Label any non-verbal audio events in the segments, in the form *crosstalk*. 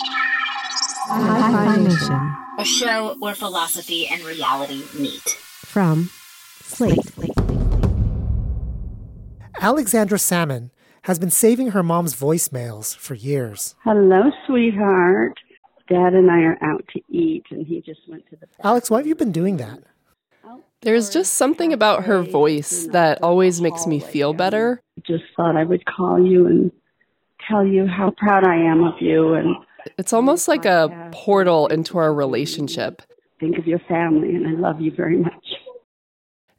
Hi Nation a show where philosophy and reality meet. From Slate. Alexandra Salmon has been saving her mom's voicemails for years. Hello, sweetheart. Dad and I are out to eat, and he just went to the. Alex, why have you been doing that? There's just something about her voice that always makes me feel better. Just thought I would call you and tell you how proud I am of you and it's almost oh, like a portal into our relationship. Think of your family, and I love you very much.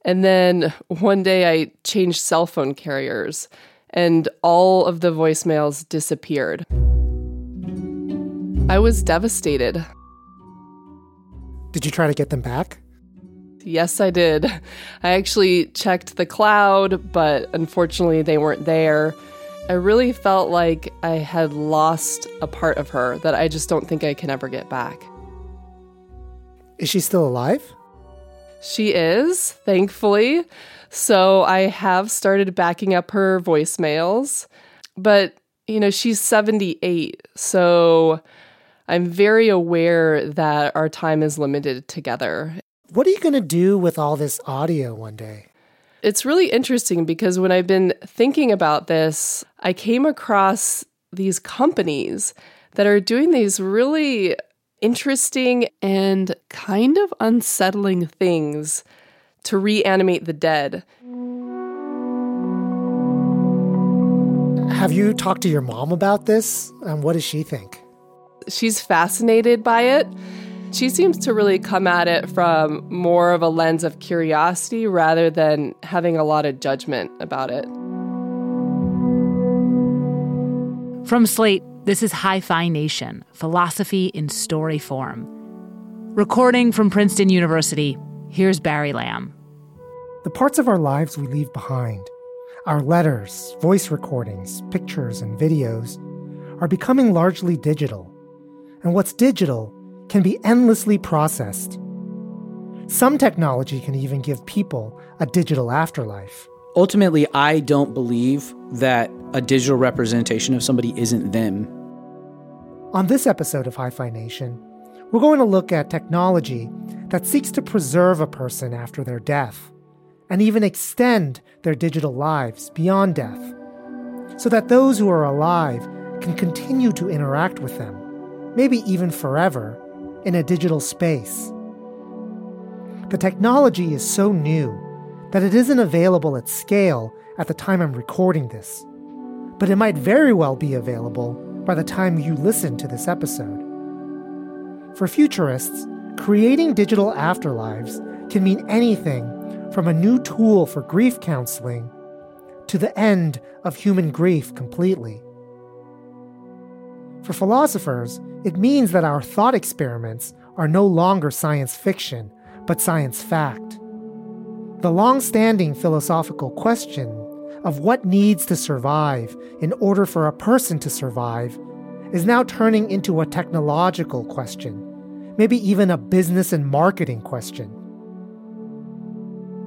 And then one day I changed cell phone carriers, and all of the voicemails disappeared. I was devastated. Did you try to get them back? Yes, I did. I actually checked the cloud, but unfortunately they weren't there. I really felt like I had lost a part of her that I just don't think I can ever get back. Is she still alive? She is, thankfully. So I have started backing up her voicemails. But, you know, she's 78. So I'm very aware that our time is limited together. What are you going to do with all this audio one day? It's really interesting because when I've been thinking about this, I came across these companies that are doing these really interesting and kind of unsettling things to reanimate the dead. Have you talked to your mom about this? And what does she think? She's fascinated by it. She seems to really come at it from more of a lens of curiosity rather than having a lot of judgment about it. From Slate, this is Hi Fi Nation Philosophy in Story Form. Recording from Princeton University, here's Barry Lam. The parts of our lives we leave behind, our letters, voice recordings, pictures, and videos, are becoming largely digital. And what's digital can be endlessly processed. Some technology can even give people a digital afterlife. Ultimately, I don't believe that a digital representation of somebody isn't them. On this episode of Hi Fi Nation, we're going to look at technology that seeks to preserve a person after their death and even extend their digital lives beyond death so that those who are alive can continue to interact with them, maybe even forever, in a digital space. The technology is so new that it isn't available at scale at the time I'm recording this, but it might very well be available by the time you listen to this episode. For futurists, creating digital afterlives can mean anything from a new tool for grief counseling to the end of human grief completely. For philosophers, it means that our thought experiments are no longer science fiction, but science fact. The long standing philosophical question of what needs to survive in order for a person to survive is now turning into a technological question, maybe even a business and marketing question.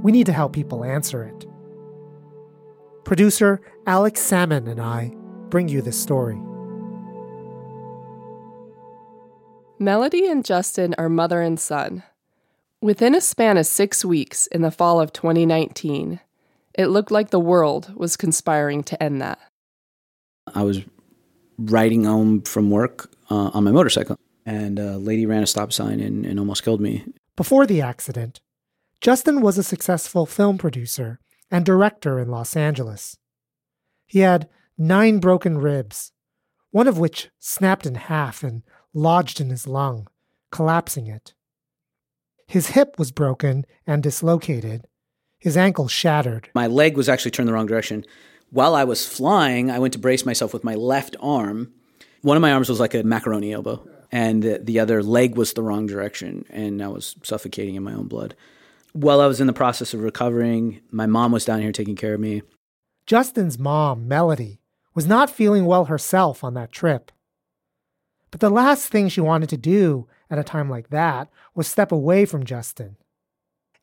We need to help people answer it. Producer Alex Salmon and I bring you this story. Melody and Justin are mother and son. Within a span of six weeks in the fall of 2019, it looked like the world was conspiring to end that. I was riding home from work uh, on my motorcycle, and a lady ran a stop sign and, and almost killed me. Before the accident, Justin was a successful film producer and director in Los Angeles. He had nine broken ribs, one of which snapped in half and lodged in his lung, collapsing it. His hip was broken and dislocated, his ankle shattered. My leg was actually turned the wrong direction. While I was flying, I went to brace myself with my left arm, One of my arms was like a macaroni elbow, and the, the other leg was the wrong direction, and I was suffocating in my own blood. While I was in the process of recovering, my mom was down here taking care of me. Justin's mom, Melody, was not feeling well herself on that trip. But the last thing she wanted to do at a time like that was step away from Justin.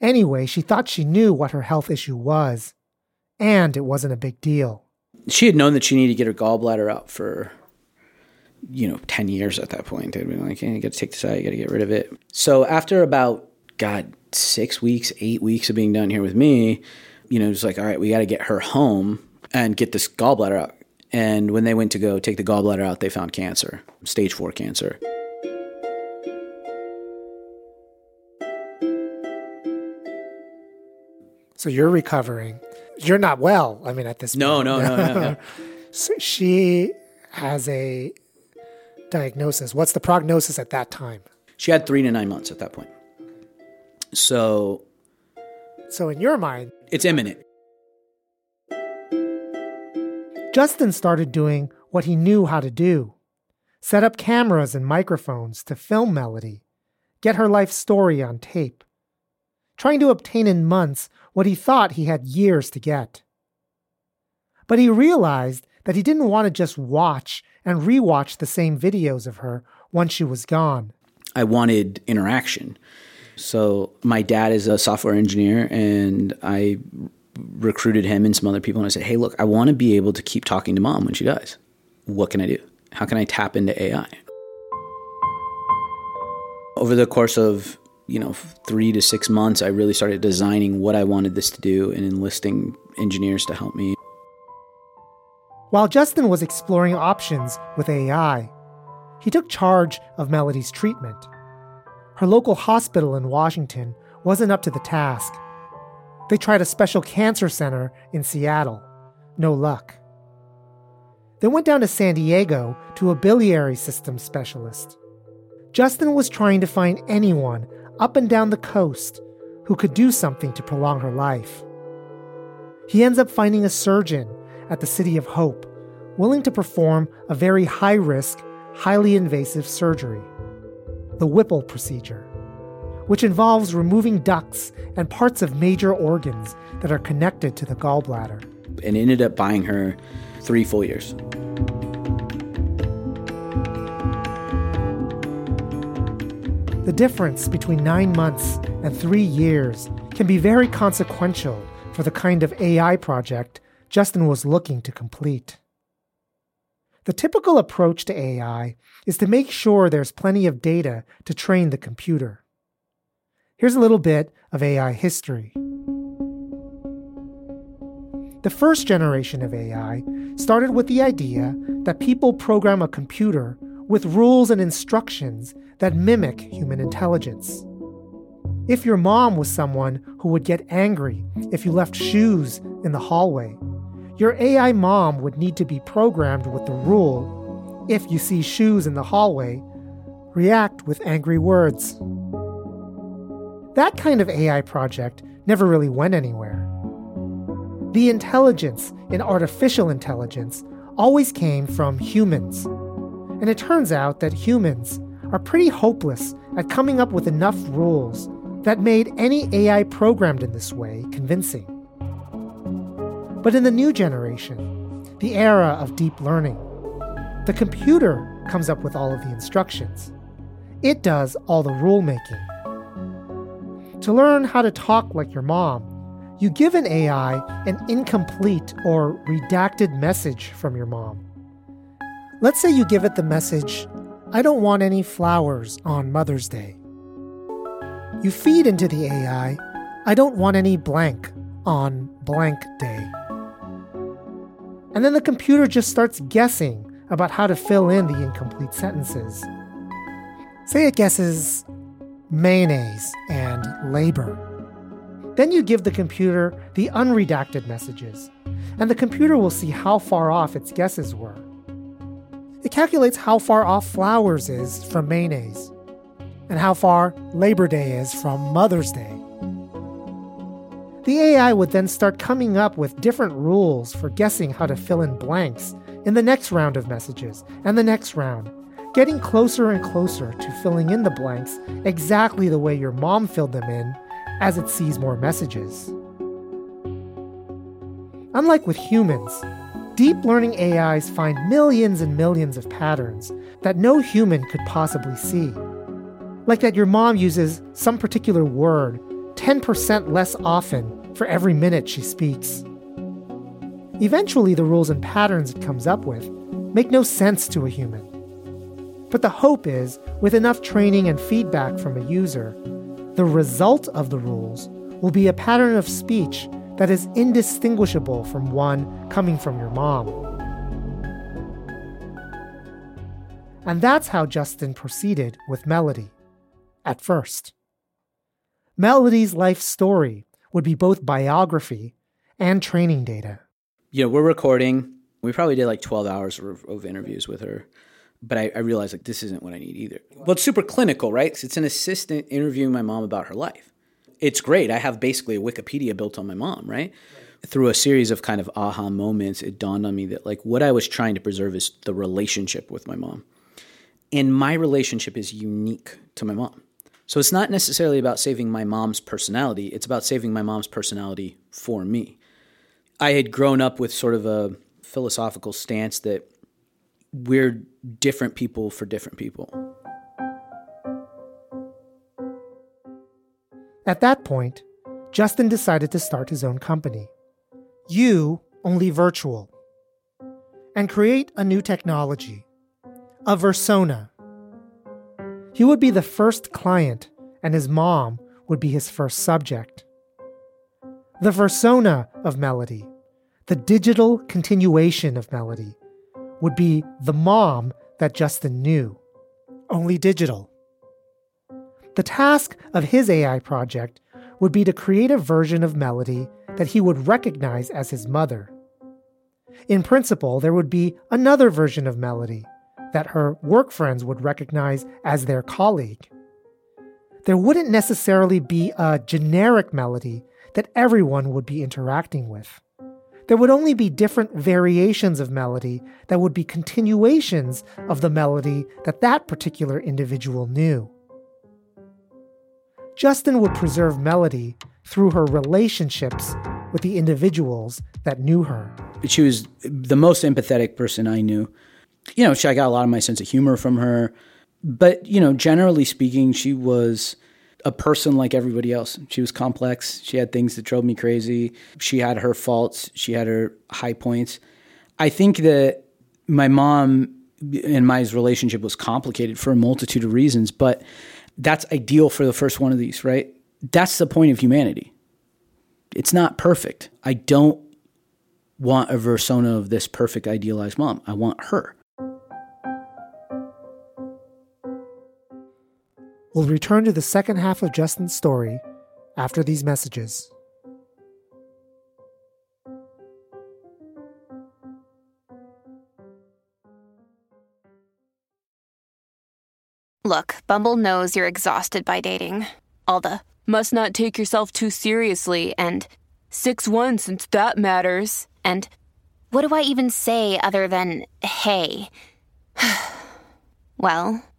Anyway, she thought she knew what her health issue was, and it wasn't a big deal. She had known that she needed to get her gallbladder out for, you know, 10 years at that point. They'd been like, hey, you got to take this out, you got to get rid of it. So after about, God, six weeks, eight weeks of being down here with me, you know, it's like, all right, we got to get her home and get this gallbladder out. And when they went to go take the gallbladder out, they found cancer, stage four cancer. So you're recovering. You're not well. I mean, at this No, point. no, no, no, no. *laughs* so she has a diagnosis. What's the prognosis at that time? She had three to nine months at that point. So So in your mind, it's imminent. Justin started doing what he knew how to do set up cameras and microphones to film Melody, get her life story on tape, trying to obtain in months what he thought he had years to get. But he realized that he didn't want to just watch and rewatch the same videos of her once she was gone. I wanted interaction. So my dad is a software engineer, and I recruited him and some other people, and I said, "Hey, look, I want to be able to keep talking to mom when she dies. What can I do? How can I tap into AI?" Over the course of you know three to six months, I really started designing what I wanted this to do and enlisting engineers to help me. While Justin was exploring options with AI, he took charge of Melody's treatment. Her local hospital in Washington wasn't up to the task. They tried a special cancer center in Seattle. No luck. They went down to San Diego to a biliary system specialist. Justin was trying to find anyone up and down the coast who could do something to prolong her life. He ends up finding a surgeon at the City of Hope willing to perform a very high risk, highly invasive surgery the Whipple procedure, which involves removing ducts and parts of major organs that are connected to the gallbladder. And ended up buying her three full years. The difference between nine months and three years can be very consequential for the kind of AI project Justin was looking to complete. The typical approach to AI is to make sure there's plenty of data to train the computer. Here's a little bit of AI history. The first generation of AI started with the idea that people program a computer with rules and instructions that mimic human intelligence. If your mom was someone who would get angry if you left shoes in the hallway, your AI mom would need to be programmed with the rule if you see shoes in the hallway, react with angry words. That kind of AI project never really went anywhere. The intelligence in artificial intelligence always came from humans. And it turns out that humans are pretty hopeless at coming up with enough rules that made any AI programmed in this way convincing. But in the new generation, the era of deep learning, the computer comes up with all of the instructions. It does all the rule making. To learn how to talk like your mom, you give an AI an incomplete or redacted message from your mom. Let's say you give it the message, I don't want any flowers on Mother's Day. You feed into the AI, I don't want any blank on blank day. And then the computer just starts guessing about how to fill in the incomplete sentences. Say it guesses mayonnaise and labor. Then you give the computer the unredacted messages, and the computer will see how far off its guesses were. It calculates how far off flowers is from mayonnaise, and how far Labor Day is from Mother's Day. The AI would then start coming up with different rules for guessing how to fill in blanks in the next round of messages and the next round, getting closer and closer to filling in the blanks exactly the way your mom filled them in as it sees more messages. Unlike with humans, deep learning AIs find millions and millions of patterns that no human could possibly see. Like that your mom uses some particular word 10% less often for every minute she speaks. Eventually, the rules and patterns it comes up with make no sense to a human. But the hope is, with enough training and feedback from a user, the result of the rules will be a pattern of speech that is indistinguishable from one coming from your mom. And that's how Justin proceeded with Melody, at first. Melody's life story would be both biography and training data. You know, we're recording. We probably did like 12 hours of, of interviews with her. But I, I realized like this isn't what I need either. Well, it's super clinical, right? It's an assistant interviewing my mom about her life. It's great. I have basically a Wikipedia built on my mom, right? Through a series of kind of aha moments, it dawned on me that like what I was trying to preserve is the relationship with my mom. And my relationship is unique to my mom. So it's not necessarily about saving my mom's personality, it's about saving my mom's personality for me. I had grown up with sort of a philosophical stance that we're different people for different people. At that point, Justin decided to start his own company. You only virtual. And create a new technology, a Versona. He would be the first client, and his mom would be his first subject. The Versona of Melody, the digital continuation of Melody, would be the mom that Justin knew, only digital. The task of his AI project would be to create a version of Melody that he would recognize as his mother. In principle, there would be another version of Melody that her work friends would recognize as their colleague. There wouldn't necessarily be a generic Melody that everyone would be interacting with there would only be different variations of melody that would be continuations of the melody that that particular individual knew. Justin would preserve melody through her relationships with the individuals that knew her. She was the most empathetic person I knew. You know, she, I got a lot of my sense of humor from her. But, you know, generally speaking, she was a person like everybody else. She was complex. She had things that drove me crazy. She had her faults. She had her high points. I think that my mom and my relationship was complicated for a multitude of reasons, but that's ideal for the first one of these, right? That's the point of humanity. It's not perfect. I don't want a persona of this perfect idealized mom. I want her. We'll return to the second half of Justin's story after these messages. Look, Bumble knows you're exhausted by dating. All the must not take yourself too seriously and 6 1 since that matters. And what do I even say other than hey? *sighs* well,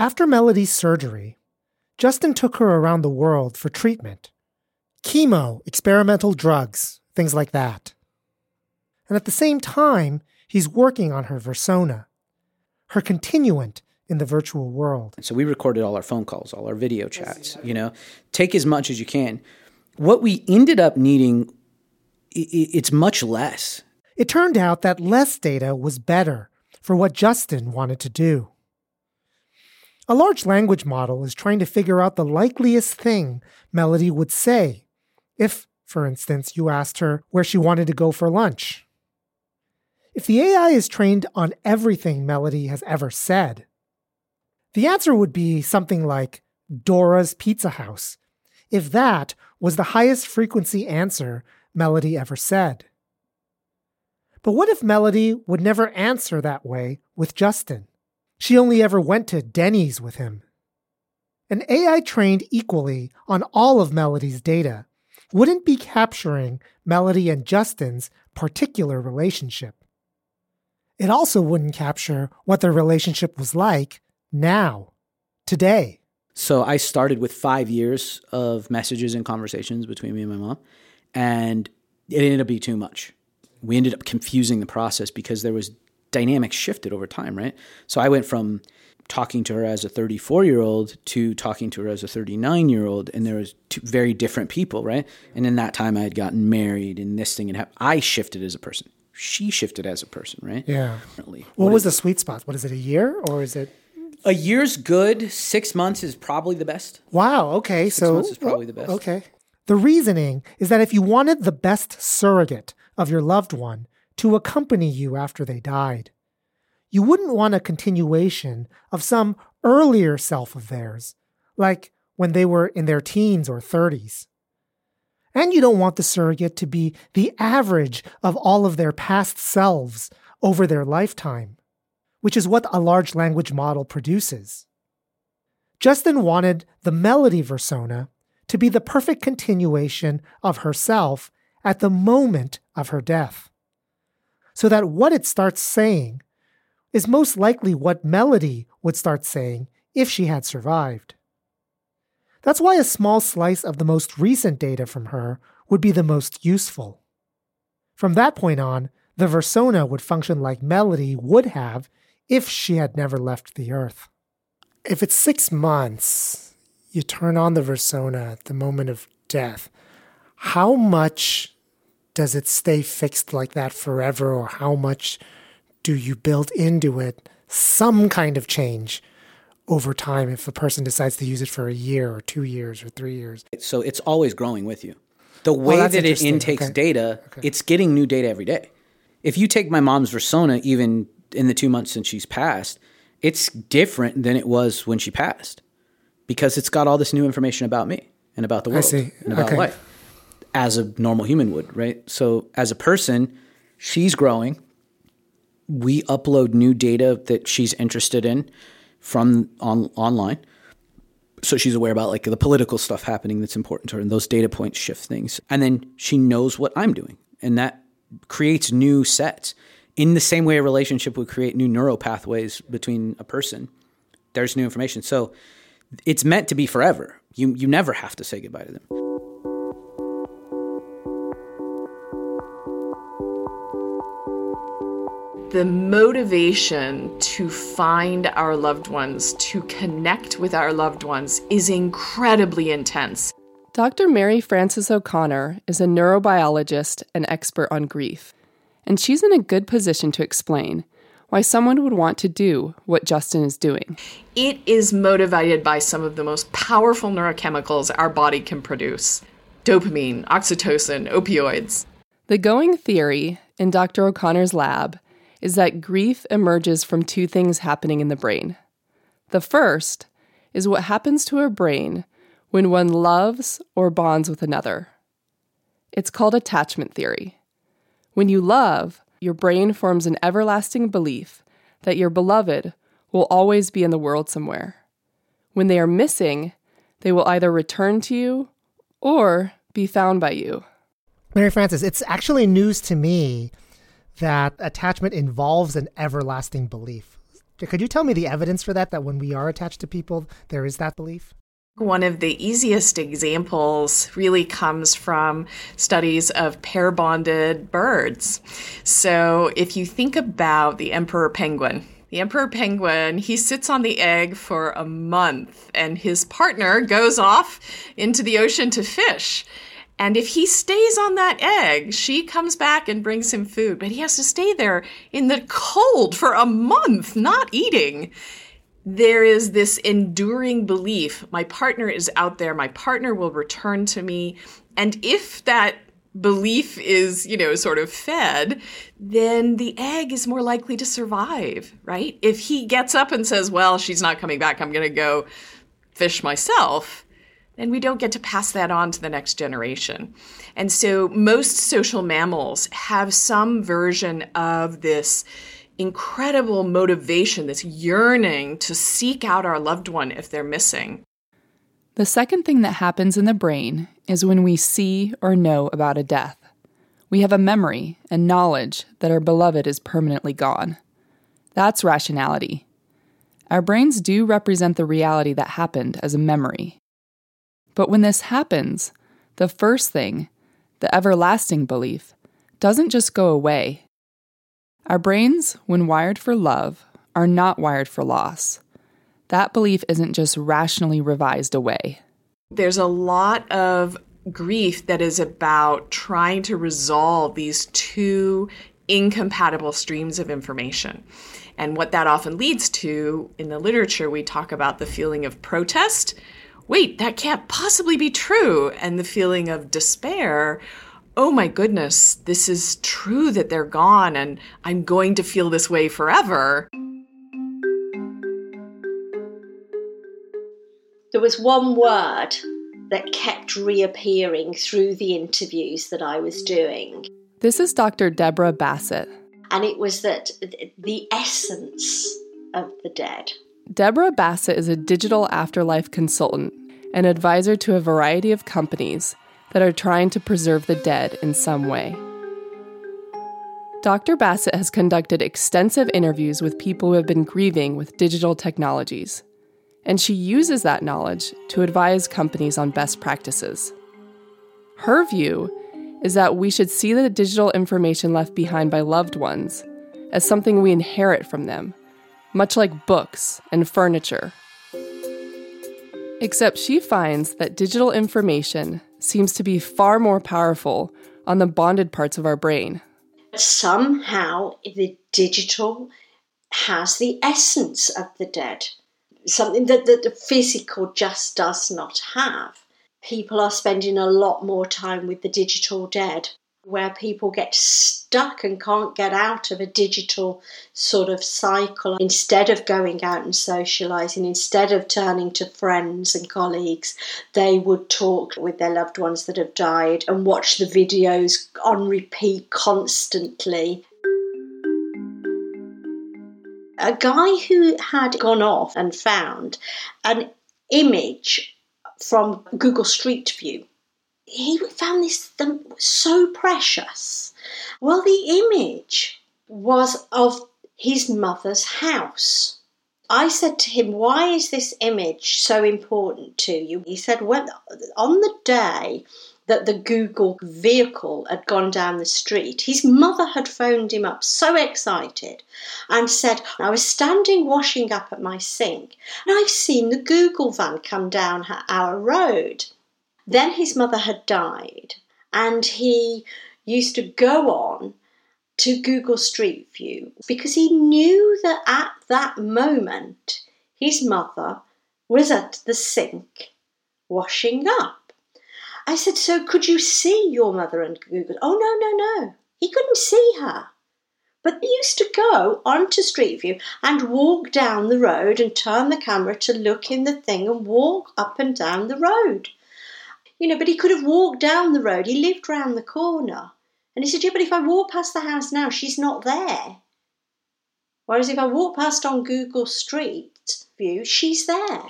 After Melody's surgery, Justin took her around the world for treatment chemo, experimental drugs, things like that. And at the same time, he's working on her Versona, her continuant in the virtual world. So we recorded all our phone calls, all our video chats, you know, take as much as you can. What we ended up needing, it's much less. It turned out that less data was better for what Justin wanted to do. A large language model is trying to figure out the likeliest thing Melody would say if, for instance, you asked her where she wanted to go for lunch. If the AI is trained on everything Melody has ever said, the answer would be something like Dora's Pizza House, if that was the highest frequency answer Melody ever said. But what if Melody would never answer that way with Justin? She only ever went to Denny's with him. An AI trained equally on all of Melody's data wouldn't be capturing Melody and Justin's particular relationship. It also wouldn't capture what their relationship was like now, today. So I started with five years of messages and conversations between me and my mom, and it ended up being too much. We ended up confusing the process because there was dynamics shifted over time, right? So I went from talking to her as a 34 year old to talking to her as a 39 year old and there was two very different people right and in that time i had gotten married and this thing and i shifted as a person she shifted as a person right Yeah. What, What was the sweet spot? What is it, a year or is it? a year's good six months is probably the best Wow, okay. so months is probably the oh, best. Okay. The reasoning is that if you wanted the best surrogate of your loved one to accompany you after they died, you wouldn't want a continuation of some earlier self of theirs, like when they were in their teens or 30s. And you don't want the surrogate to be the average of all of their past selves over their lifetime, which is what a large language model produces. Justin wanted the melody versona to be the perfect continuation of herself at the moment of her death, so that what it starts saying is most likely what Melody would start saying if she had survived. That's why a small slice of the most recent data from her would be the most useful. From that point on, the Versona would function like Melody would have if she had never left the Earth. If it's six months, you turn on the Versona at the moment of death, how much does it stay fixed like that forever, or how much do you build into it some kind of change over time if a person decides to use it for a year or two years or three years? so it's always growing with you the oh, way that's that it intakes Okay. data it's getting new data every day if you take my mom's versona even in the two months since she's passed it's different than it was when she passed because it's got all this new information about me and about the I world see. and about Okay. life as a normal human would right? So as a person she's growing. We upload new data that she's interested in from on online. So she's aware about like the political stuff happening that's important to her and those data points shift things. And then she knows what i'm doing. And that creates new sets. In the same way a relationship would create new neural pathways between a person there's new information. So it's meant to be forever. You you never have to say goodbye to them the motivation to find our loved ones, to connect with our loved ones, is incredibly intense. Dr. Mary Frances O'Connor is a neurobiologist and expert on grief, and she's in a good position to explain why someone would want to do what Justin is doing. It is motivated by some of the most powerful neurochemicals our body can produce dopamine, oxytocin, opioids. The going theory in Dr. O'Connor's lab is that grief emerges from two things happening in the brain. The first is what happens to our brain when one loves or bonds with another. It's called attachment theory. When you love, your brain forms an everlasting belief that your beloved will always be in the world somewhere. When they are missing, they will either return to you or be found by you. Mary Frances, it's actually news to me that attachment involves an everlasting belief. Could you tell me the evidence for that, that when we are attached to people, there is that belief? One of the easiest examples really comes from studies of pair bonded birds. So, if you think about the emperor penguin, the emperor penguin, he sits on the egg for a month and his partner goes off into the ocean to fish. And if he stays on that egg, she comes back and brings him food, but he has to stay there in the cold for a month, not eating. There is this enduring belief my partner is out there, my partner will return to me. And if that belief is, you know, sort of fed, then the egg is more likely to survive, right? If he gets up and says, well, she's not coming back, I'm going to go fish myself, then we don't get to pass that on to the next generation. And so most social mammals have some version of this incredible motivation, this yearning to seek out our loved one if they're missing. The second thing that happens in the brain is when we see or know about a death. We have a memory and knowledge that our beloved is permanently gone. That's rationality. Our brains do represent the reality that happened as a memory. But when this happens, the first thing, the everlasting belief, doesn't just go away. Our brains, when wired for love, are not wired for loss. That belief isn't just rationally revised away. There's a lot of grief that is about trying to resolve these two incompatible streams of information. And what that often leads to in the literature, we talk about the feeling of protest. Wait, that can't possibly be true. And the feeling of despair. Oh my goodness, this is true that they're gone and I'm going to feel this way forever. There was one word that kept reappearing through the interviews that I was doing. This is Dr. Debra Bassett. And it was that the essence of the dead. Debra Bassett is a digital afterlife consultant and advisor to a variety of companies that are trying to preserve the dead in some way. Dr. Bassett has conducted extensive interviews with people who have been grieving with digital technologies and she uses that knowledge to advise companies on best practices. Her view is that we should see the digital information left behind by loved ones as something we inherit from them, much like books and furniture. Except she finds that digital information seems to be far more powerful on the bonded parts of our brain. Somehow, the digital has the essence of the dead something that, the physical just does not have. People are spending a lot more time with the digital dead, where people get stuck and can't get out of a digital sort of cycle. Instead of going out and socializing, instead of turning to friends and colleagues, they would talk with their loved ones that have died and watch the videos on repeat constantly a guy who had gone off and found an image from Google Street View. He found this so precious. Well, the image was of his mother's house. I said to him, Why is this image so important to you? He said, Well, on the day that the Google vehicle had gone down the street, his mother had phoned him up so excited and said, I was standing washing up at my sink and I've seen the Google van come down our road. Then his mother had died and he used to go on to Google Street View because he knew that at that moment his mother was at the sink washing up. I said, So could you see your mother and Google? Oh, no, no, no. He couldn't see her. But he used to go onto Street View and walk down the road and turn the camera to look in the thing and walk up and down the road. You know, but he could have walked down the road. He lived round the corner. And he said, Yeah, but if I walk past the house now, she's not there. Whereas if I walk past on Google Street View, she's there.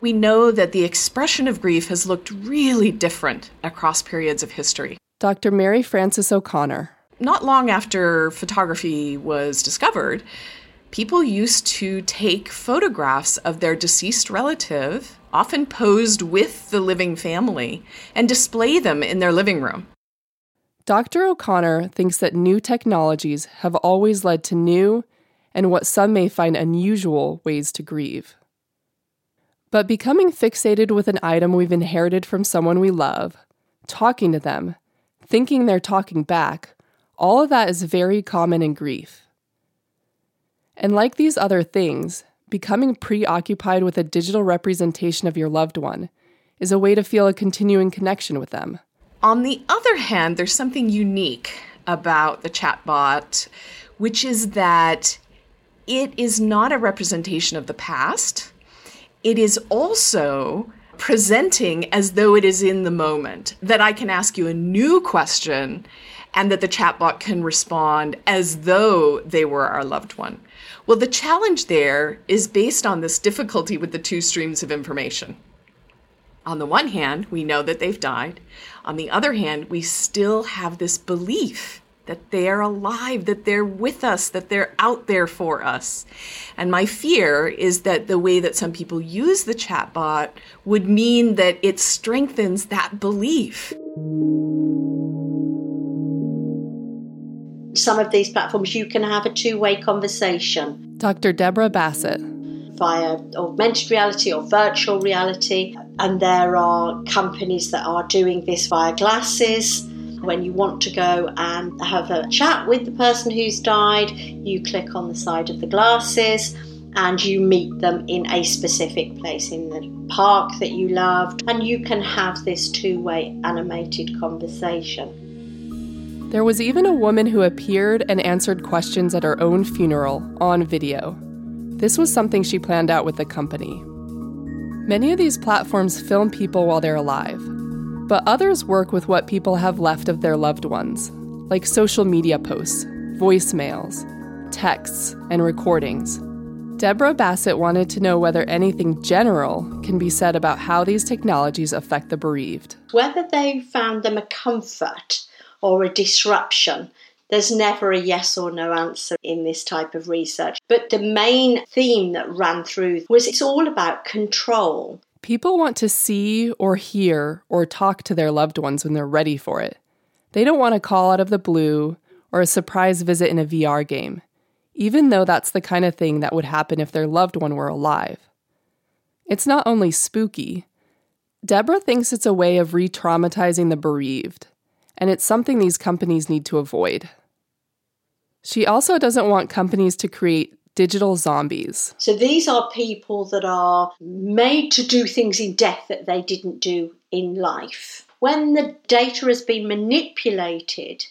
We know that the expression of grief has looked really different across periods of history. Dr. Mary Frances O'Connor. Not long after photography was discovered, people used to take photographs of their deceased relative, often posed with the living family, and display them in their living room. Dr. O'Connor thinks that new technologies have always led to new and what some may find unusual ways to grieve. But becoming fixated with an item we've inherited from someone we love talking to them, thinking they're talking back, all of that is very common in grief. And like these other things, becoming preoccupied with a digital representation of your loved one is a way to feel a continuing connection with them. On the other hand, there's something unique about the chatbot, which is that it is not a representation of the past. It is also presenting as though it is in the moment, that I can ask you a new question and that the chatbot can respond as though they were our loved one. Well, the challenge there is based on this difficulty with the two streams of information. On the one hand, we know that they've died. On the other hand, we still have this belief that they are alive, that they're with us, that they're out there for us. And my fear is that the way that some people use the chatbot would mean that it strengthens that belief. Some of these platforms, you can have a two way conversation. Dr. Debra Bassett. Via augmented reality or virtual reality. And there are companies that are doing this via glasses when you want to go and have a chat with the person who's died, you click on the side of the glasses and you meet them in a specific place in the park that you loved, and you can have this two way animated conversation. There was even a woman who appeared and answered questions at her own funeral on video. This was something she planned out with the company. Many of these platforms film people while they're alive, but others work with what people have left of their loved ones, like social media posts, voicemails, texts, and recordings. Debra Bassett wanted to know whether anything general can be said about how these technologies affect the bereaved. Whether they found them a comfort or a disruption, there's never a yes or no answer in this type of research. But the main theme that ran through was it's all about control. People want to see or hear or talk to their loved ones when they're ready for it. They don't want a call out of the blue or a surprise visit in a VR game, even though that's the kind of thing that would happen if their loved one were alive. It's not only spooky. Debra thinks it's a way of re traumatizing the bereaved, and it's something these companies need to avoid. She also doesn't want companies to create digital zombies. So these are people that are made to do things in death that they didn't do in life. When the data has been manipulated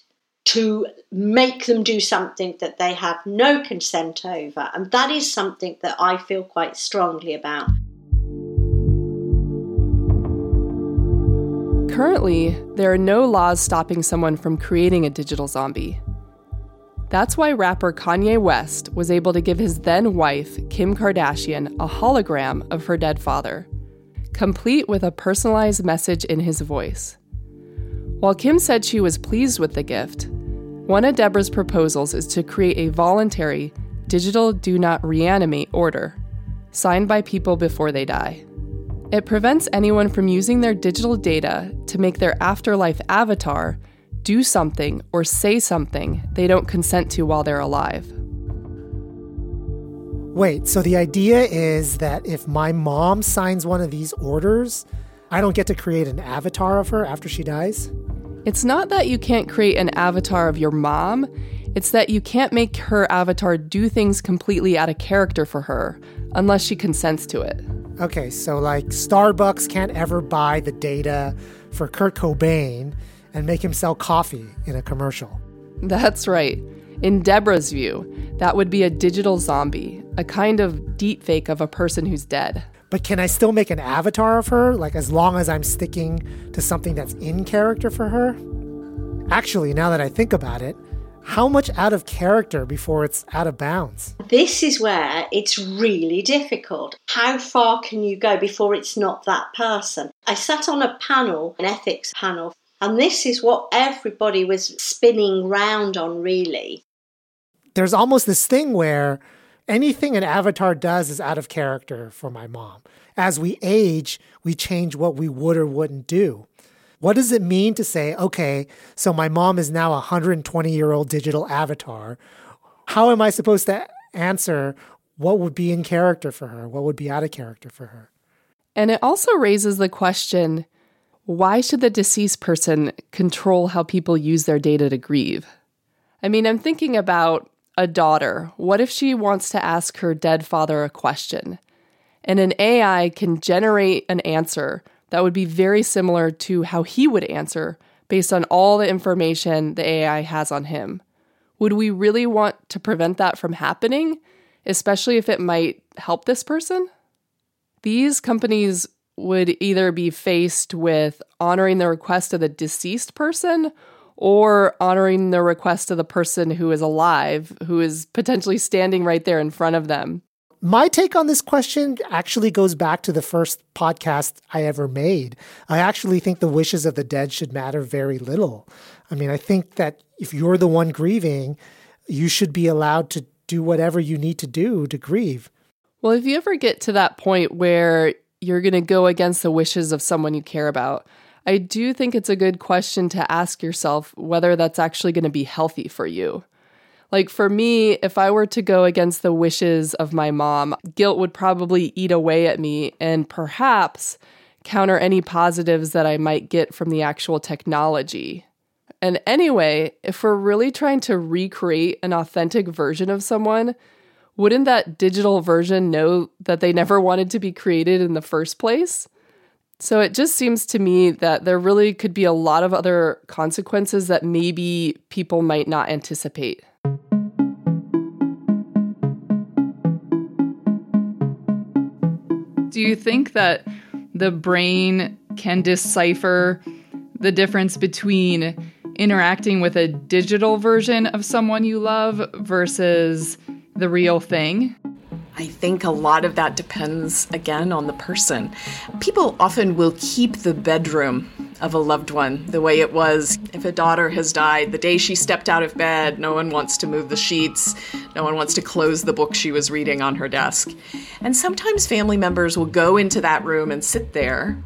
to make them do something that they have no consent over, and that is something that I feel quite strongly about. Currently, there are no laws stopping someone from creating a digital zombie. That's why rapper Kanye West was able to give his then wife, Kim Kardashian, a hologram of her dead father, complete with a personalized message in his voice. While Kim said she was pleased with the gift, one of Debra's proposals is to create a voluntary digital do not reanimate order, signed by people before they die. It prevents anyone from using their digital data to make their afterlife avatar do something or say something they don't consent to while they're alive. Wait, so the idea is that if my mom signs one of these orders, I don't get to create an avatar of her after she dies? It's not that you can't create an avatar of your mom, it's that you can't make her avatar do things completely out of character for her unless she consents to it. Okay, so like Starbucks can't ever buy the data for Kurt Cobain and make him sell coffee in a commercial. That's right. In Debra's view, that would be a digital zombie, a kind of deepfake of a person who's dead. But can I still make an avatar of her, like as long as I'm sticking to something that's in character for her? Actually, now that I think about it, how much out of character before it's out of bounds? This is where it's really difficult. How far can you go before it's not that person? I sat on a panel, an ethics panel, and this is what everybody was spinning round on, really. There's almost this thing where anything an avatar does is out of character for my mom. As we age, we change what we would or wouldn't do. What does it mean to say, okay, so my mom is now a 120 year old digital avatar? How am I supposed to answer what would be in character for her? What would be out of character for her? And it also raises the question why should the deceased person control how people use their data to grieve? I mean, I'm thinking about a daughter. What if she wants to ask her dead father a question? And an AI can generate an answer that would be very similar to how he would answer based on all the information the AI has on him. Would we really want to prevent that from happening, especially if it might help this person? These companies would either be faced with honoring the request of the deceased person or honoring the request of the person who is alive, who is potentially standing right there in front of them. My take on this question actually goes back to the first podcast I ever made. I actually think the wishes of the dead should matter very little. I mean, I think that if you're the one grieving, you should be allowed to do whatever you need to do to grieve. Well, if you ever get to that point where you're going to go against the wishes of someone you care about, I do think it's a good question to ask yourself whether that's actually going to be healthy for you. Like for me, if I were to go against the wishes of my mom, guilt would probably eat away at me and perhaps counter any positives that I might get from the actual technology. And anyway, if we're really trying to recreate an authentic version of someone, wouldn't that digital version know that they never wanted to be created in the first place? So it just seems to me that there really could be a lot of other consequences that maybe people might not anticipate. Do you think that the brain can decipher the difference between interacting with a digital version of someone you love versus the real thing? I think a lot of that depends, again, on the person. People often will keep the bedroom of a loved one the way it was. If a daughter has died, the day she stepped out of bed, no one wants to move the sheets, no one wants to close the book she was reading on her desk. And sometimes family members will go into that room and sit there.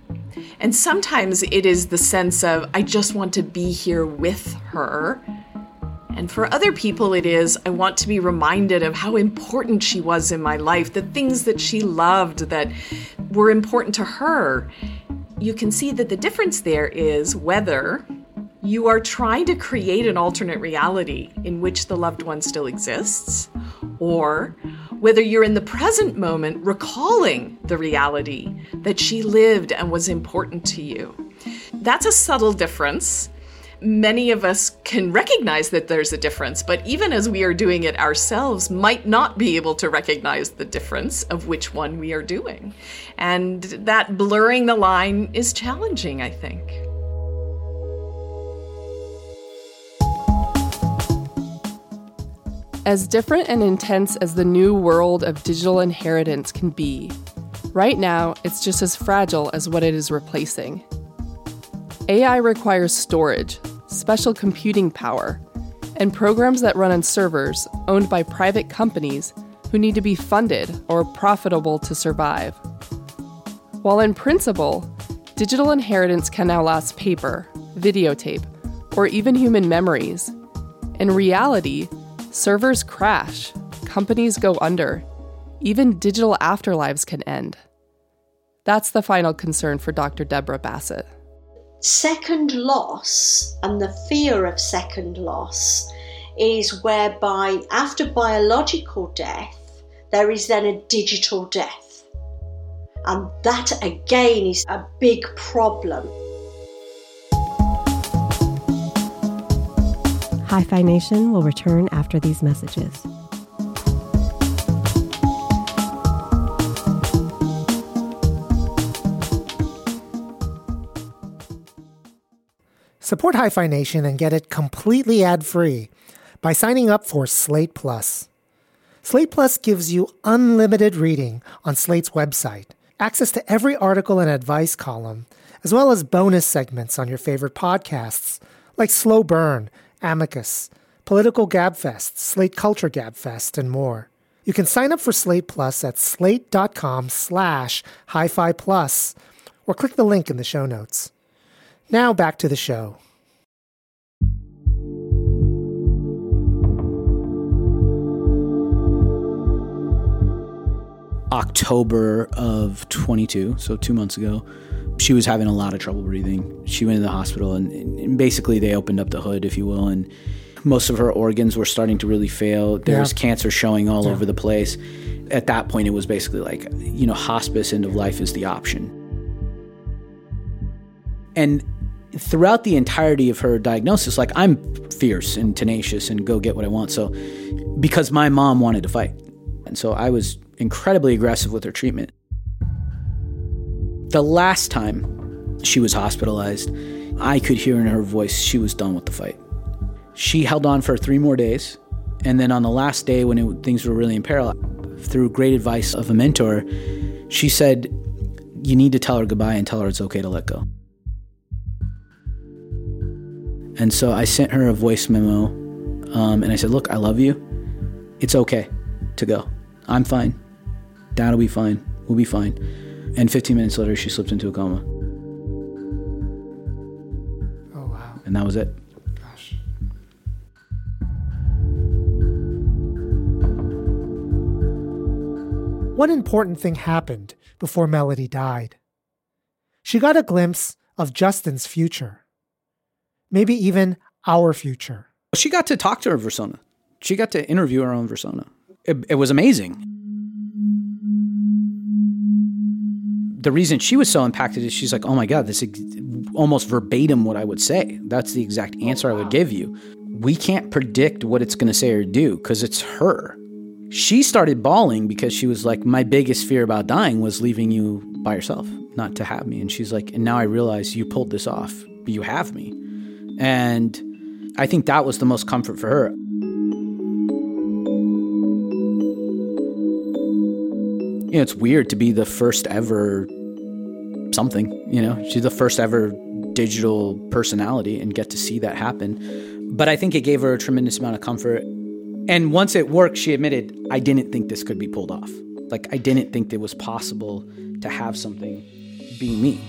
And sometimes it is the sense of, I just want to be here with her and for other people, it is, I want to be reminded of how important she was in my life, the things that she loved that were important to her. You can see that the difference there is whether you are trying to create an alternate reality in which the loved one still exists, or whether you're in the present moment recalling the reality that she lived and was important to you. That's a subtle difference many of us can recognize that there's a difference, but even as we are doing it ourselves, might not be able to recognize the difference of which one we are doing. And that blurring the line is challenging, I think. As different and intense as the new world of digital inheritance can be, right now it's just as fragile as what it is replacing. AI requires storage, special computing power, and programs that run on servers owned by private companies who need to be funded or profitable to survive. While in principle, digital inheritance can now last paper, videotape, or even human memories, in reality, servers crash, companies go under, even digital afterlives can end. That's the final concern for Dr. Debra Bassett second loss and the fear of second loss is whereby after biological death, there is then a digital death. And that again is a big problem. Hi-Phi Nation will return after these messages. Support Hi-Phi Nation and get it completely ad free by signing up for Slate Plus. Slate Plus gives you unlimited reading on Slate's website, access to every article and advice column, as well as bonus segments on your favorite podcasts like Slow Burn, Amicus, Political Gabfest, Slate Culture Gabfest, and more. You can sign up for Slate Plus at slate.com slash hi-fi plus or click the link in the show notes. Now back to the show. October of 22, so two months ago, She was having a lot of trouble breathing. She went to the hospital, and, and basically they opened up the hood, if you will, and most of her organs were starting to really fail. There Yeah. was cancer showing all Yeah. over the place. At that point, it was basically like, you know, hospice end of life is the option. And throughout the entirety of her diagnosis, like I'm fierce and tenacious and go get what I want. So, because my mom wanted to fight. And so I was incredibly aggressive with her treatment. The last time she was hospitalized, I could hear in her voice she was done with the fight. She held on for three more days. And then on the last day, when it, things were really in peril, through great advice of a mentor, she said, You need to tell her goodbye and tell her it's okay to let go. And so I sent her a voice memo um, and I said, Look, I love you. It's okay to go. I'm fine. Dad will be fine. We'll be fine. And 15 minutes later, she slipped into a coma. Oh, wow. And that was it. Gosh. One important thing happened before Melody died. She got a glimpse of Justin's future. Maybe even our future. She got to talk to her persona. She got to interview her own persona. It, it was amazing. The reason she was so impacted is she's like, oh my God, this is almost verbatim what I would say. That's the exact oh, answer I would give you. We can't predict what it's going to say or do because it's her. She started bawling because she was like, my biggest fear about dying was leaving you by yourself, not to have me. And she's like, and now I realize you pulled this off. You have me. And I think that was the most comfort for her. You know, it's weird to be the first ever something, you know, she's the first ever digital personality and get to see that happen. But I think it gave her a tremendous amount of comfort. And once it worked, she admitted, I didn't think this could be pulled off. Like, I didn't think it was possible to have something be me.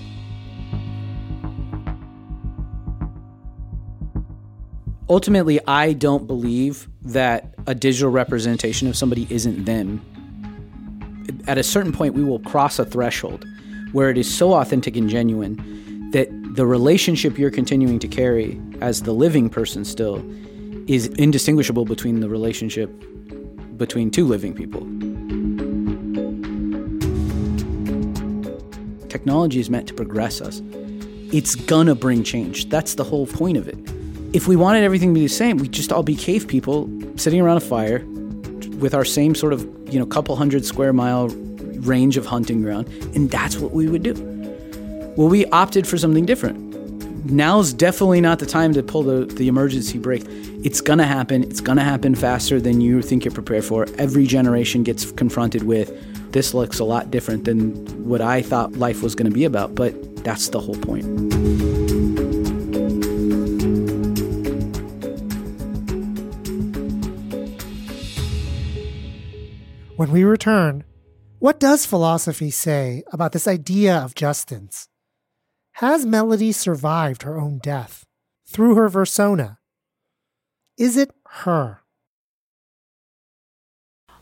ultimately, I don't believe that a digital representation of somebody isn't them. At a certain point, we will cross a threshold where it is so authentic and genuine that the relationship you're continuing to carry as the living person still is indistinguishable between the relationship between two living people. Technology is meant to progress us. It's gonna bring change. That's the whole point of it if we wanted everything to be the same, we'd just all be cave people sitting around a fire with our same sort of, you know, couple hundred square mile range of hunting ground, and that's what we would do. Well, we opted for something different. Now's definitely not the time to pull the, the emergency brake. It's gonna happen. It's gonna happen faster than you think you're prepared for. Every generation gets confronted with this looks a lot different than what I thought life was gonna be about, but that's the whole point. When we return, what does philosophy say about this idea of Justin's? Has Melody survived her own death through her persona? Is it her?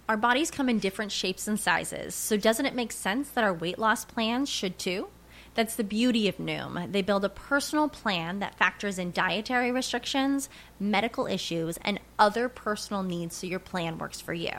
Our bodies come in different shapes and sizes, so doesn't it make sense that our weight loss plans should too? That's the beauty of Noom. They build a personal plan that factors in dietary restrictions, medical issues, and other personal needs so your plan works for you.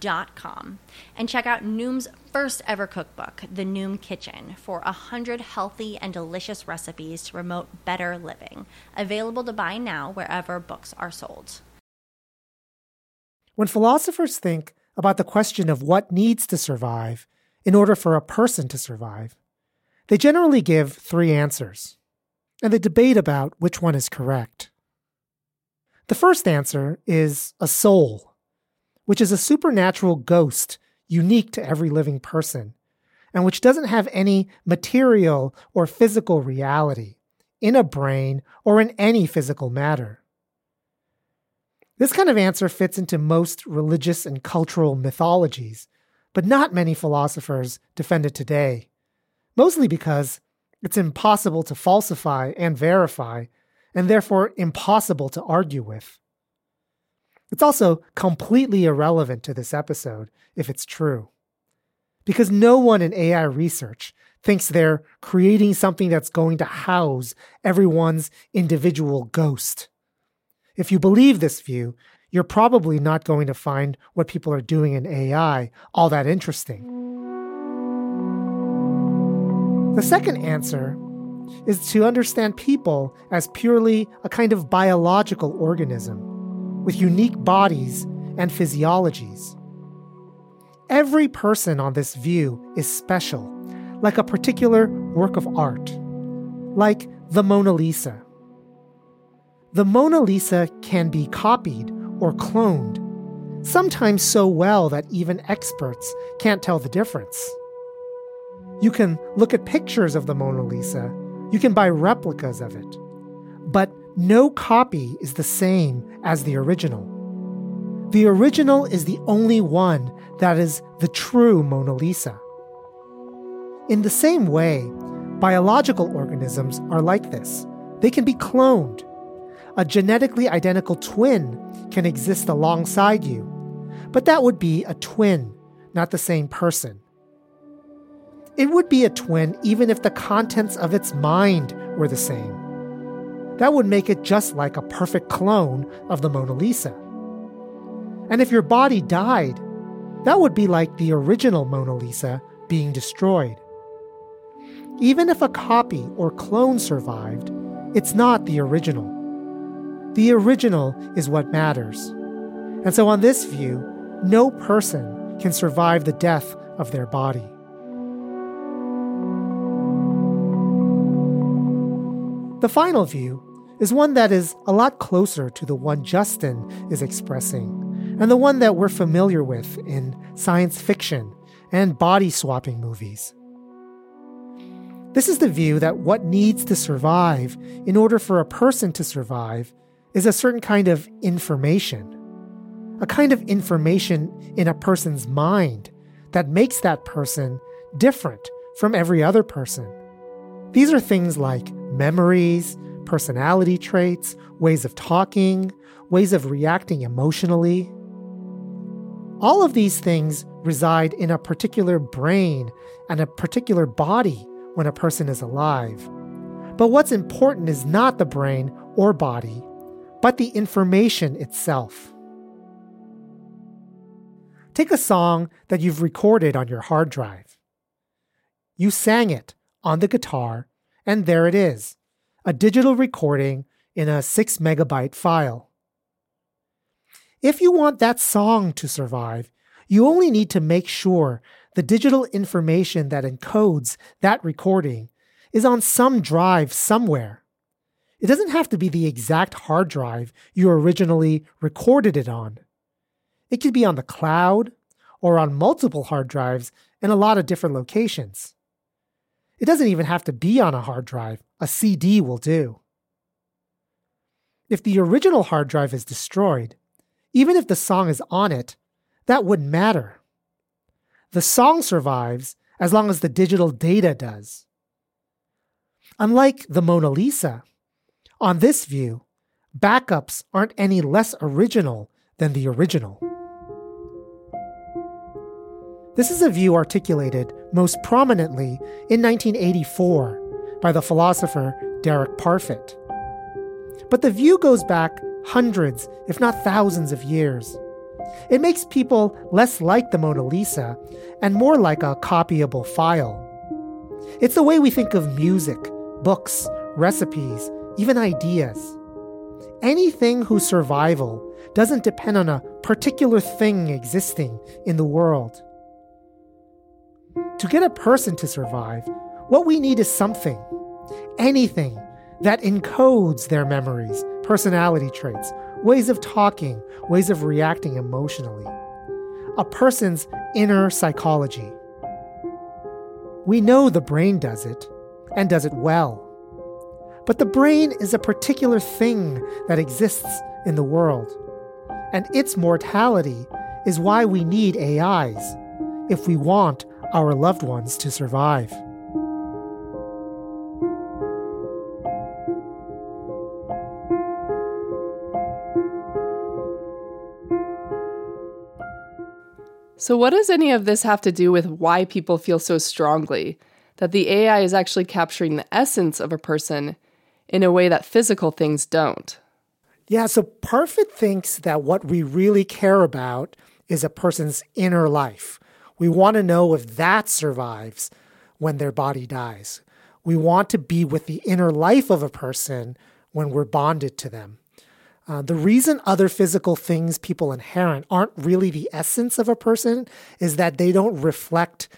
Dot com and check out Noom's first ever cookbook, The Noom Kitchen, for a hundred healthy and delicious recipes to promote better living. Available to buy now wherever books are sold. When philosophers think about the question of what needs to survive in order for a person to survive, they generally give three answers, and they debate about which one is correct. The first answer is a soul, which is a supernatural ghost unique to every living person, and which doesn't have any material or physical reality in a brain or in any physical matter. This kind of answer fits into most religious and cultural mythologies, but not many philosophers defend it today, mostly because it's impossible to falsify and verify, and therefore impossible to argue with. It's also completely irrelevant to this episode if it's true. Because no one in AI research thinks they're creating something that's going to house everyone's individual ghost. If you believe this view, you're probably not going to find what people are doing in AI all that interesting. The second answer is to understand people as purely a kind of biological organism with unique bodies and physiologies. Every person on this view is special, like a particular work of art, like the Mona Lisa. The Mona Lisa can be copied or cloned, sometimes so well that even experts can't tell the difference. You can look at pictures of the Mona Lisa, you can buy replicas of it, but no copy is the same as the original. The original is the only one that is the true Mona Lisa. In the same way, biological organisms are like this. They can be cloned. A genetically identical twin can exist alongside you, but that would be a twin, not the same person. It would be a twin even if the contents of its mind were the same. That would make it just like a perfect clone of the Mona Lisa. And if your body died, that would be like the original Mona Lisa being destroyed. Even if a copy or clone survived, it's not the original. The original is what matters. And so, on this view, no person can survive the death of their body. The final view is one that is a lot closer to the one Justin is expressing, and the one that we're familiar with in science fiction and body swapping movies. This is the view that what needs to survive in order for a person to survive is a certain kind of information, a kind of information in a person's mind that makes that person different from every other person. These are things like memories, personality traits, ways of talking, ways of reacting emotionally. All of these things reside in a particular brain and a particular body when a person is alive. But what's important is not the brain or body, but the information itself. Take a song that you've recorded on your hard drive. You sang it on the guitar, and there it is a digital recording in a 6 megabyte file. If you want that song to survive, you only need to make sure the digital information that encodes that recording is on some drive somewhere. It doesn't have to be the exact hard drive you originally recorded it on. It could be on the cloud or on multiple hard drives in a lot of different locations. It doesn't even have to be on a hard drive, a CD will do. If the original hard drive is destroyed, even if the song is on it, that wouldn't matter. The song survives as long as the digital data does. Unlike the Mona Lisa, on this view, backups aren't any less original than the original. This is a view articulated most prominently in 1984 by the philosopher Derek Parfit. But the view goes back hundreds, if not thousands, of years. It makes people less like the Mona Lisa and more like a copyable file. It's the way we think of music, books, recipes, even ideas. Anything whose survival doesn't depend on a particular thing existing in the world. To get a person to survive, what we need is something, anything that encodes their memories, personality traits, ways of talking, ways of reacting emotionally. a person's inner psychology. We know the brain does it, and does it well. But the brain is a particular thing that exists in the world. And its mortality is why we need AIs if we want our loved ones to survive. So, what does any of this have to do with why people feel so strongly that the AI is actually capturing the essence of a person in a way that physical things don't? Yeah, so Parfit thinks that what we really care about is a person's inner life. We want to know if that survives when their body dies. We want to be with the inner life of a person when we're bonded to them. Uh, the reason other physical things people inherit aren't really the essence of a person is that they don't reflect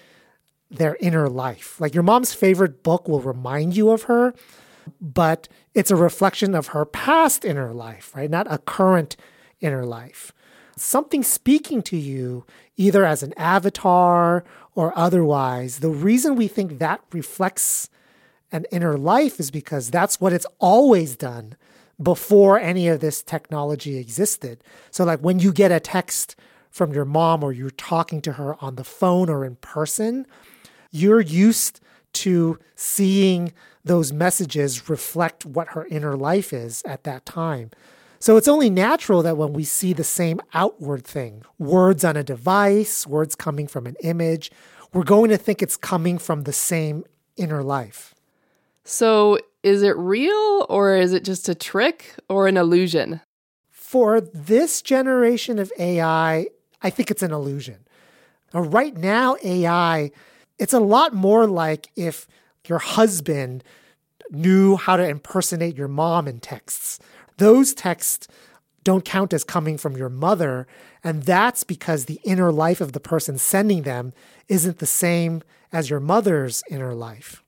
their inner life. Like your mom's favorite book will remind you of her, but it's a reflection of her past inner life, right? Not a current inner life. Something speaking to you, either as an avatar or otherwise, the reason we think that reflects an inner life is because that's what it's always done before any of this technology existed. So, like when you get a text from your mom or you're talking to her on the phone or in person, you're used to seeing those messages reflect what her inner life is at that time. So it's only natural that when we see the same outward thing, words on a device, words coming from an image, we're going to think it's coming from the same inner life. So is it real or is it just a trick or an illusion? For this generation of AI, I think it's an illusion. Now, right now, AI, it's a lot more like if your husband knew how to impersonate your mom in texts. Those texts don't count as coming from your mother, and that's because the inner life of the person sending them isn't the same as your mother's inner life.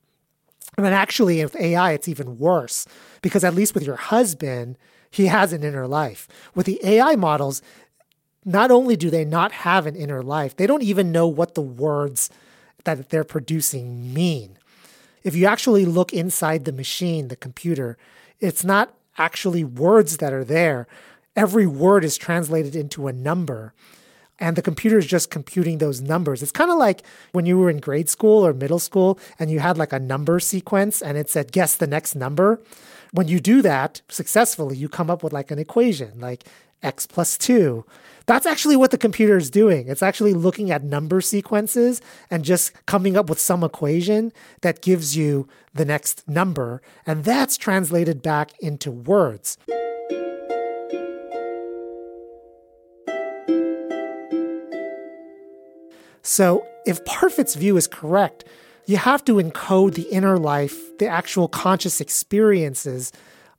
And actually, with AI, it's even worse because at least with your husband, he has an inner life. With the AI models, not only do they not have an inner life, they don't even know what the words that they're producing mean. If you actually look inside the machine, the computer, it's not actually words that are there. Every word is translated into a number and the computer is just computing those numbers. It's kind of like when you were in grade school or middle school and you had like a number sequence and it said, guess the next number. When you do that successfully, you come up with like an equation, like x plus 2. That's actually what the computer is doing. It's actually looking at number sequences and just coming up with some equation that gives you the next number. And that's translated back into words. So, if Parfit's view is correct, you have to encode the inner life, the actual conscious experiences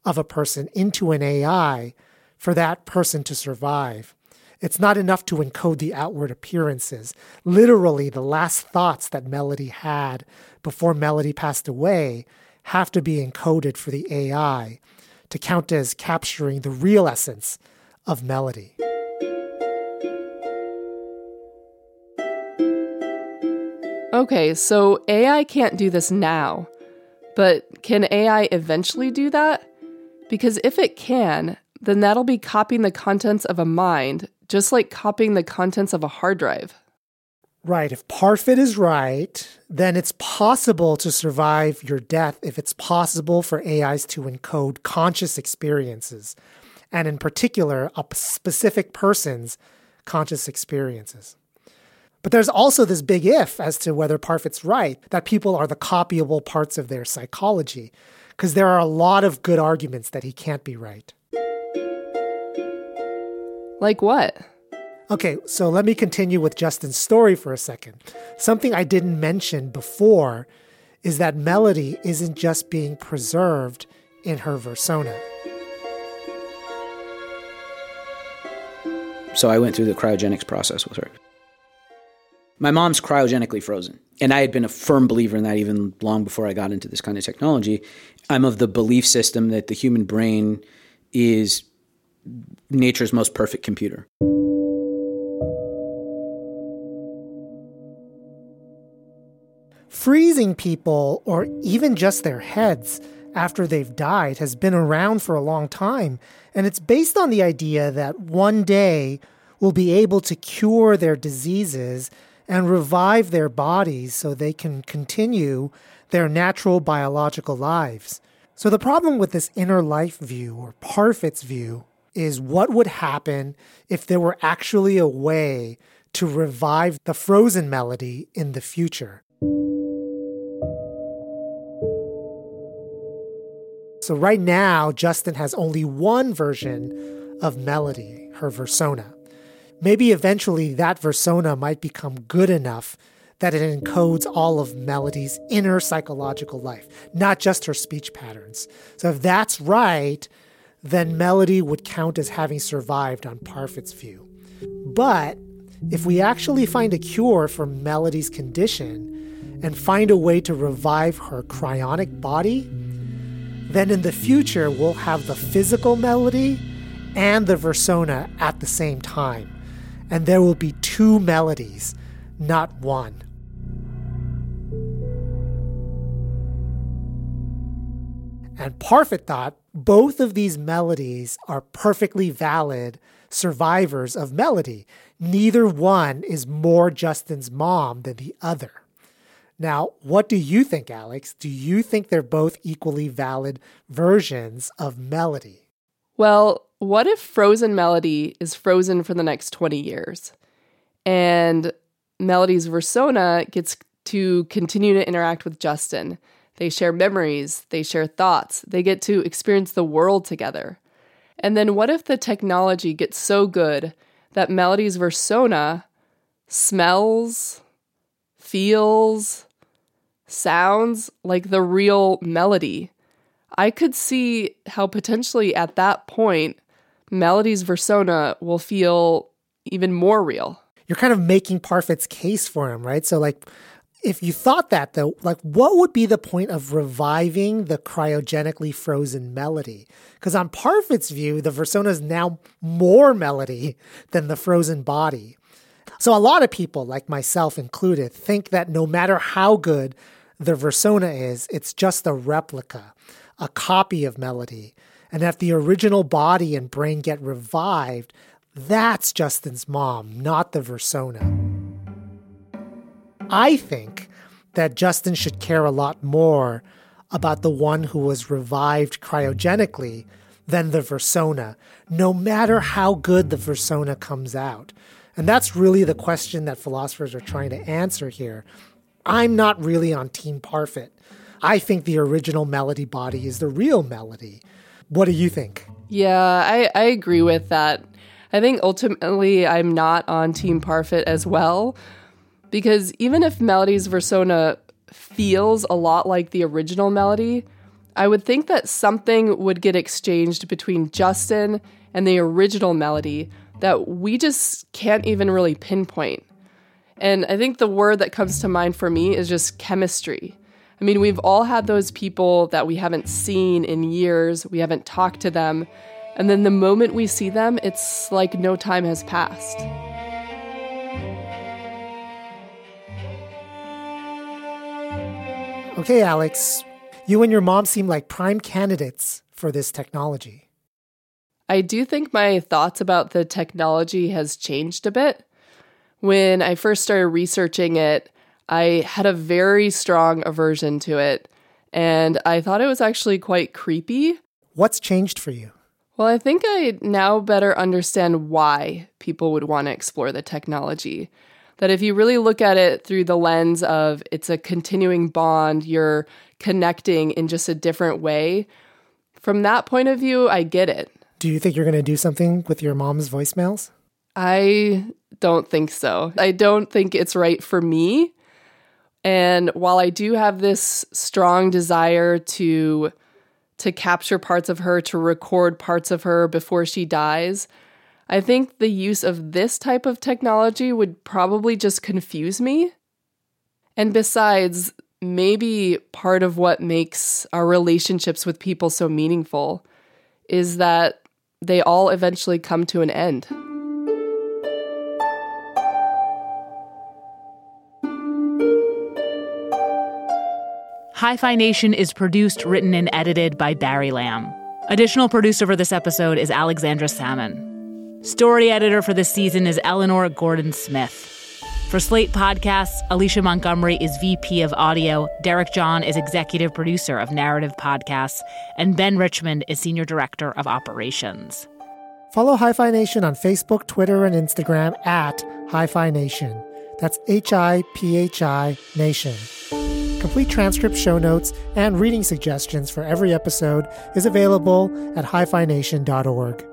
of a person into an AI for that person to survive. It's not enough to encode the outward appearances. Literally, the last thoughts that Melody had before Melody passed away have to be encoded for the AI to count as capturing the real essence of Melody. Okay, so AI can't do this now, but can AI eventually do that? Because if it can, then that'll be copying the contents of a mind, just like copying the contents of a hard drive. Right. If Parfit is right, then it's possible to survive your death if it's possible for AIs to encode conscious experiences, and in particular, a specific person's conscious experiences. But there's also this big if as to whether Parfit's right that people are the copyable parts of their psychology, because there are a lot of good arguments that he can't be right. Like what? Okay, so let me continue with Justin's story for a second. Something I didn't mention before is that Melody isn't just being preserved in her versona. So I went through the cryogenics process with her. My mom's cryogenically frozen. And I had been a firm believer in that even long before I got into this kind of technology. I'm of the belief system that the human brain is nature's most perfect computer. Freezing people, or even just their heads, after they've died has been around for a long time, and it's based on the idea that one day we'll be able to cure their diseases and revive their bodies so they can continue their natural biological lives. So, the problem with this inner life view, or Parfit's view, is what would happen if there were actually a way to revive the frozen melody in the future. So, right now, Justin has only one version of melody, her versona. Maybe eventually that versona might become good enough that it encodes all of Melody's inner psychological life, not just her speech patterns. So, if that's right, then Melody would count as having survived on Parfit's view. But if we actually find a cure for Melody's condition and find a way to revive her cryonic body, then in the future we'll have the physical melody and the versona at the same time. And there will be two melodies, not one. And Parfit thought both of these melodies are perfectly valid survivors of melody. Neither one is more Justin's mom than the other. Now, what do you think, Alex? Do you think they're both equally valid versions of melody? Well, what if Frozen Melody is frozen for the next 20 years and Melody's Versona gets to continue to interact with Justin? They share memories, they share thoughts, they get to experience the world together. And then what if the technology gets so good that Melody's Versona smells, feels, sounds like the real melody? I could see how potentially at that point, Melody's Versona will feel even more real. You're kind of making Parfit's case for him, right? So, like, if you thought that though, like what would be the point of reviving the cryogenically frozen melody? Because on Parfit's view, the Versona is now more melody than the frozen body. So a lot of people, like myself included, think that no matter how good the Versona is, it's just a replica, a copy of melody. And if the original body and brain get revived, that's Justin's mom, not the Versona. I think that Justin should care a lot more about the one who was revived cryogenically than the Versona, no matter how good the Versona comes out. And that's really the question that philosophers are trying to answer here. I'm not really on Team Parfit. I think the original melody body is the real melody. What do you think? Yeah, I, I agree with that. I think ultimately I'm not on Team Parfit as well because even if Melody's Versona feels a lot like the original melody, I would think that something would get exchanged between Justin and the original melody that we just can't even really pinpoint. And I think the word that comes to mind for me is just chemistry. I mean, we've all had those people that we haven't seen in years, we haven't talked to them, and then the moment we see them, it's like no time has passed. Okay, Alex, you and your mom seem like prime candidates for this technology. I do think my thoughts about the technology has changed a bit. When I first started researching it, I had a very strong aversion to it, and I thought it was actually quite creepy. What's changed for you? Well, I think I now better understand why people would want to explore the technology that if you really look at it through the lens of it's a continuing bond, you're connecting in just a different way, from that point of view, I get it. Do you think you're going to do something with your mom's voicemails? I don't think so. I don't think it's right for me. And while I do have this strong desire to to capture parts of her, to record parts of her before she dies, I think the use of this type of technology would probably just confuse me. And besides, maybe part of what makes our relationships with people so meaningful is that they all eventually come to an end. Hi-Phi Nation is produced, written, and edited by Barry Lam. Additional producer for this episode is Alexandra Salmon. Story editor for this season is Eleanor Gordon Smith. For Slate Podcasts, Alicia Montgomery is VP of Audio, Derek John is executive producer of Narrative Podcasts, and Ben Richmond is senior director of operations. Follow Hi-Phi Nation on Facebook, Twitter, and Instagram at Hi-Phi Nation. That's H I P H I Nation. Complete transcript, show notes, and reading suggestions for every episode is available at hiphination.org.